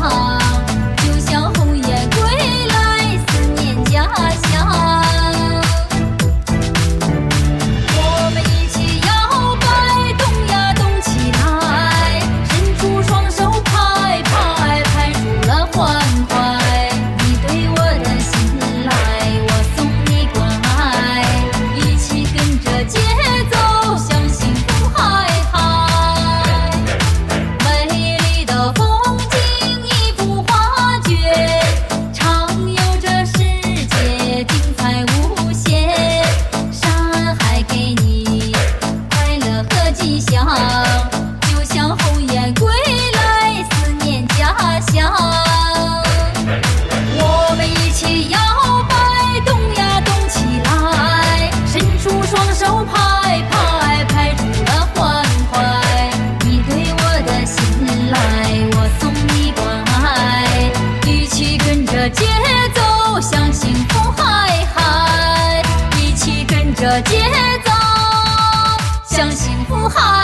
好啊节奏像幸福海海，一起跟着节奏，像幸福海。